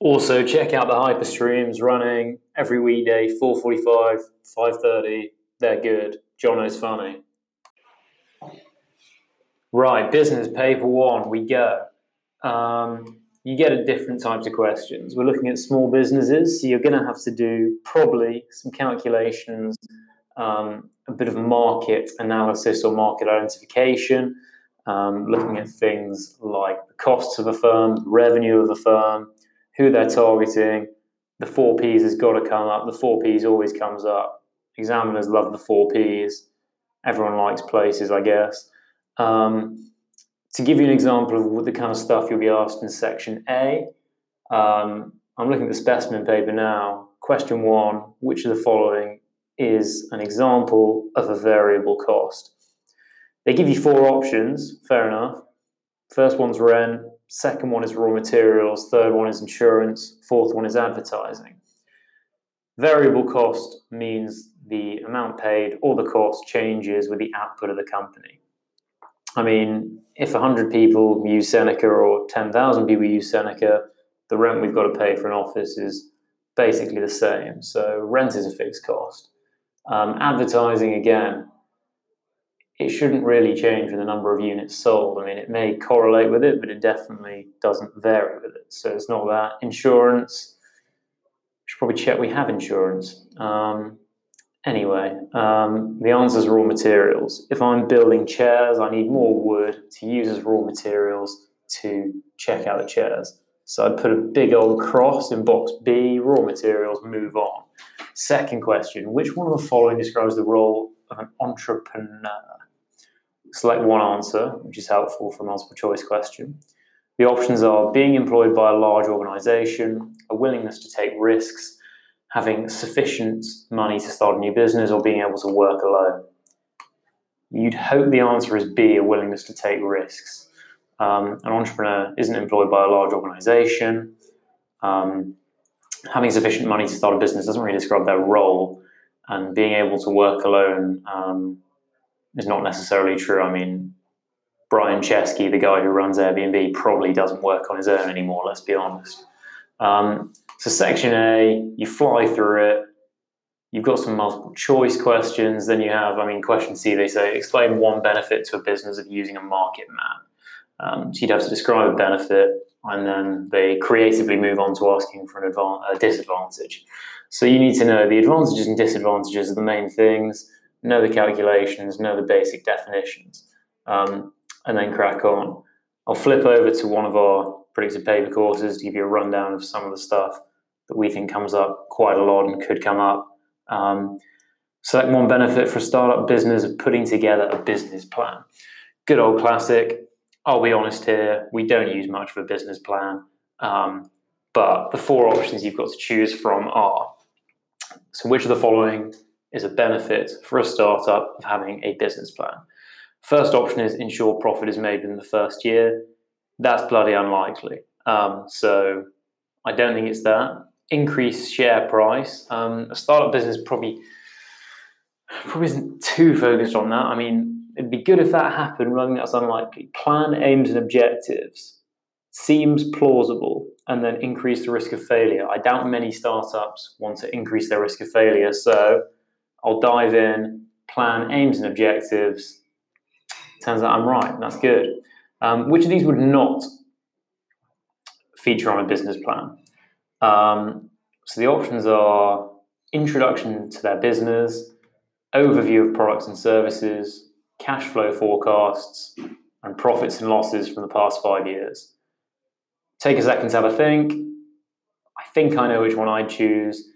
Also, check out the hyper streams running every weekday, 4.45, 5.30. They're good. Jono's funny. Right, business paper one, we go. Um, you get a different types of questions. We're looking at small businesses, so you're going to have to do probably some calculations, um, a bit of market analysis or market identification, um, looking at things like the costs of a firm, revenue of a firm, who they're targeting. The four P's has got to come up. The four P's always comes up. Examiners love the four P's. Everyone likes places, I guess. Um, to give you an example of what the kind of stuff you'll be asked in section A, um, I'm looking at the specimen paper now. Question one Which of the following is an example of a variable cost? They give you four options, fair enough. First one's rent, second one is raw materials, third one is insurance, fourth one is advertising. Variable cost means the amount paid or the cost changes with the output of the company. I mean, if 100 people use Seneca or 10,000 people use Seneca, the rent we've got to pay for an office is basically the same. So, rent is a fixed cost. Um, advertising, again, it shouldn't really change with the number of units sold. I mean, it may correlate with it, but it definitely doesn't vary with it. So it's not that. Insurance, should probably check we have insurance. Um, anyway, um, the answer is raw materials. If I'm building chairs, I need more wood to use as raw materials to check out the chairs. So I'd put a big old cross in box B, raw materials, move on. Second question Which one of the following describes the role of an entrepreneur? Select one answer, which is helpful for a multiple choice question. The options are being employed by a large organization, a willingness to take risks, having sufficient money to start a new business, or being able to work alone. You'd hope the answer is B, a willingness to take risks. Um, an entrepreneur isn't employed by a large organization. Um, having sufficient money to start a business doesn't really describe their role, and being able to work alone um, is not necessarily true. I mean, Brian Chesky, the guy who runs Airbnb, probably doesn't work on his own anymore, let's be honest. Um, so, section A, you fly through it. You've got some multiple choice questions. Then you have, I mean, question C, they say, explain one benefit to a business of using a market map. Um, so, you'd have to describe a benefit, and then they creatively move on to asking for an advan- a disadvantage. So, you need to know the advantages and disadvantages are the main things know the calculations, know the basic definitions, um, and then crack on. I'll flip over to one of our predicted paper courses to give you a rundown of some of the stuff that we think comes up quite a lot and could come up. Um, select one benefit for a startup business of putting together a business plan. Good old classic. I'll be honest here, we don't use much of a business plan, um, but the four options you've got to choose from are so, which of the following is a benefit for a startup of having a business plan. First option is ensure profit is made in the first year. That's bloody unlikely. Um, so I don't think it's that. Increase share price. Um, a startup business probably probably isn't too focused on that. I mean, it'd be good if that happened, but that's unlikely. Plan aims and objectives seems plausible and then increase the risk of failure. I doubt many startups want to increase their risk of failure. So I'll dive in, plan aims and objectives. Turns out I'm right. That's good. Um, which of these would not feature on a business plan? Um, so the options are introduction to their business, overview of products and services, cash flow forecasts, and profits and losses from the past five years. Take a second to have a think. I think I know which one I'd choose.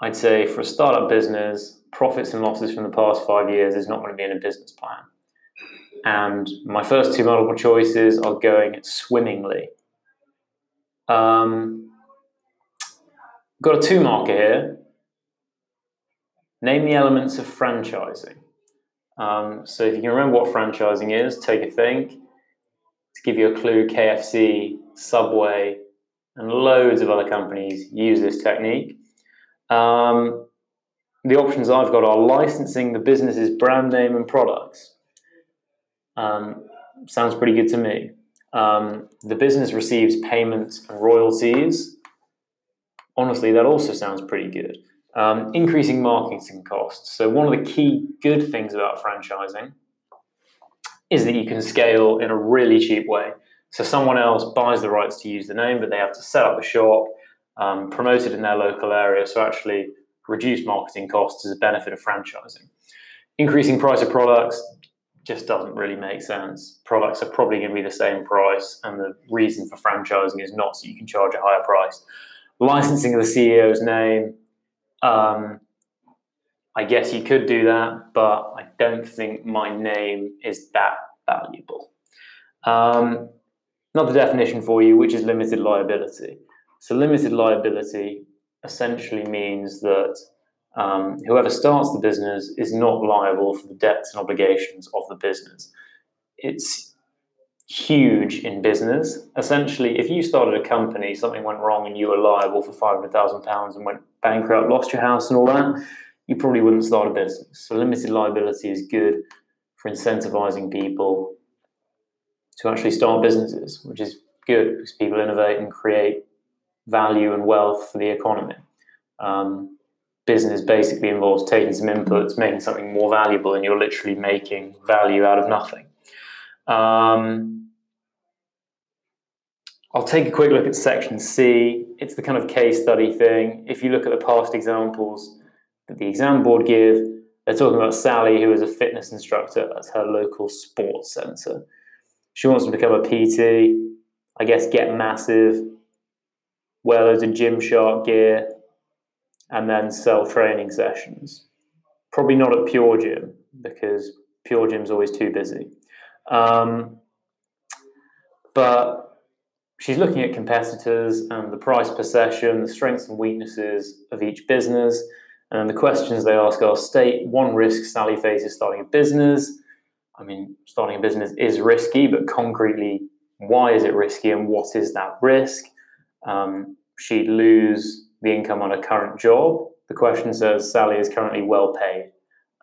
I'd say for a startup business, profits and losses from the past five years is not going to be in a business plan. And my first two multiple choices are going swimmingly. Um, got a two marker here. Name the elements of franchising. Um, so if you can remember what franchising is, take a think. To give you a clue, KFC, Subway, and loads of other companies use this technique. Um, the options I've got are licensing the business's brand name and products. Um, sounds pretty good to me. Um, the business receives payments and royalties honestly, that also sounds pretty good. Um, increasing marketing costs. So, one of the key good things about franchising is that you can scale in a really cheap way. So, someone else buys the rights to use the name, but they have to set up the shop, um, promote it in their local area. So, actually, reduce marketing costs is a benefit of franchising. Increasing price of products just doesn't really make sense. Products are probably going to be the same price, and the reason for franchising is not so you can charge a higher price. Licensing of the CEO's name, um, I guess you could do that, but I don't think my name is that valuable. Um, another definition for you, which is limited liability. So, limited liability essentially means that um, whoever starts the business is not liable for the debts and obligations of the business. It's huge in business. Essentially, if you started a company, something went wrong, and you were liable for five hundred thousand pounds and went bankrupt, lost your house, and all that, you probably wouldn't start a business. So, limited liability is good for incentivizing people to actually start businesses, which is good because people innovate and create value and wealth for the economy. Um, business basically involves taking some inputs, making something more valuable, and you're literally making value out of nothing. Um, I'll take a quick look at section C. It's the kind of case study thing. If you look at the past examples that the exam board give, they're talking about Sally, who is a fitness instructor at her local sports centre. She wants to become a PT, I guess get massive, wear loads of Gymshark gear, and then sell training sessions. Probably not at Pure Gym because Pure Gym's always too busy. Um, but she's looking at competitors and the price per session, the strengths and weaknesses of each business. And the questions they ask are state one risk Sally faces starting a business. I mean, starting a business is risky, but concretely, why is it risky and what is that risk? Um, she'd lose the income on a current job. The question says Sally is currently well paid.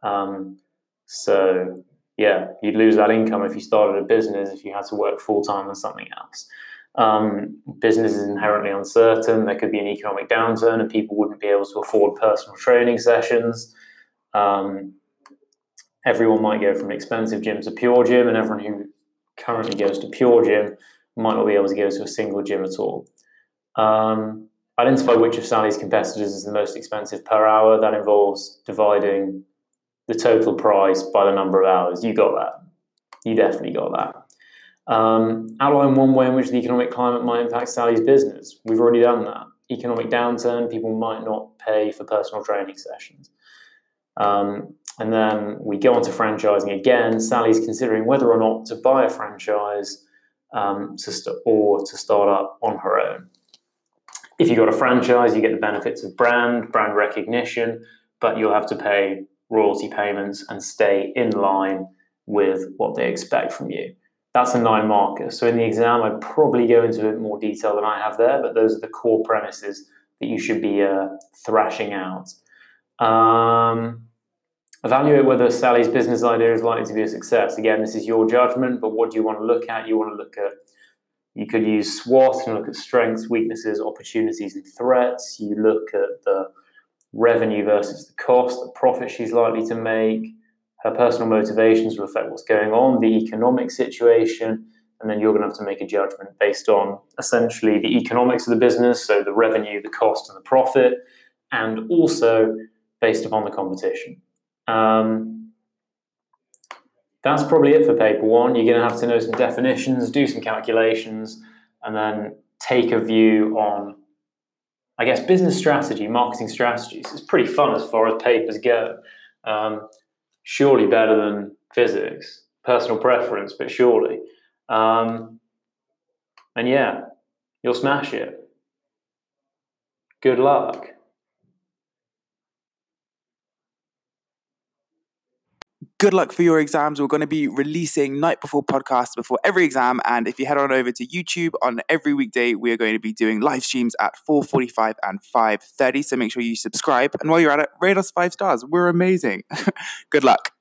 Um, so, yeah, you'd lose that income if you started a business if you had to work full time on something else. Um, business is inherently uncertain. There could be an economic downturn, and people wouldn't be able to afford personal training sessions. Um, everyone might go from expensive gym to pure gym, and everyone who currently goes to pure gym might not be able to go to a single gym at all. Um, identify which of Sally's competitors is the most expensive per hour. That involves dividing the total price by the number of hours. You got that. You definitely got that. Um, outline one way in which the economic climate might impact Sally's business. We've already done that. Economic downturn, people might not pay for personal training sessions. Um, and then we go on to franchising again. Sally's considering whether or not to buy a franchise um, to st- or to start up on her own. If you've got a franchise, you get the benefits of brand, brand recognition, but you'll have to pay royalty payments and stay in line with what they expect from you. That's a nine marker. So in the exam, I'd probably go into a bit more detail than I have there, but those are the core premises that you should be uh, thrashing out. Um, evaluate whether Sally's business idea is likely to be a success. Again, this is your judgment, but what do you want to look at? You want to look at you could use SWOT and look at strengths, weaknesses, opportunities, and threats. You look at the revenue versus the cost, the profit she's likely to make. Her personal motivations will affect what's going on, the economic situation, and then you're going to have to make a judgment based on essentially the economics of the business, so the revenue, the cost, and the profit, and also based upon the competition. Um, that's probably it for paper one. You're going to have to know some definitions, do some calculations, and then take a view on, I guess, business strategy, marketing strategies. It's pretty fun as far as papers go. Um, surely better than physics, personal preference, but surely. Um, and yeah, you'll smash it. Good luck. Good luck for your exams. We're going to be releasing night before podcasts before every exam. And if you head on over to YouTube on every weekday, we are going to be doing live streams at 4.45 and 5.30. So make sure you subscribe. And while you're at it, rate us five stars. We're amazing. good luck.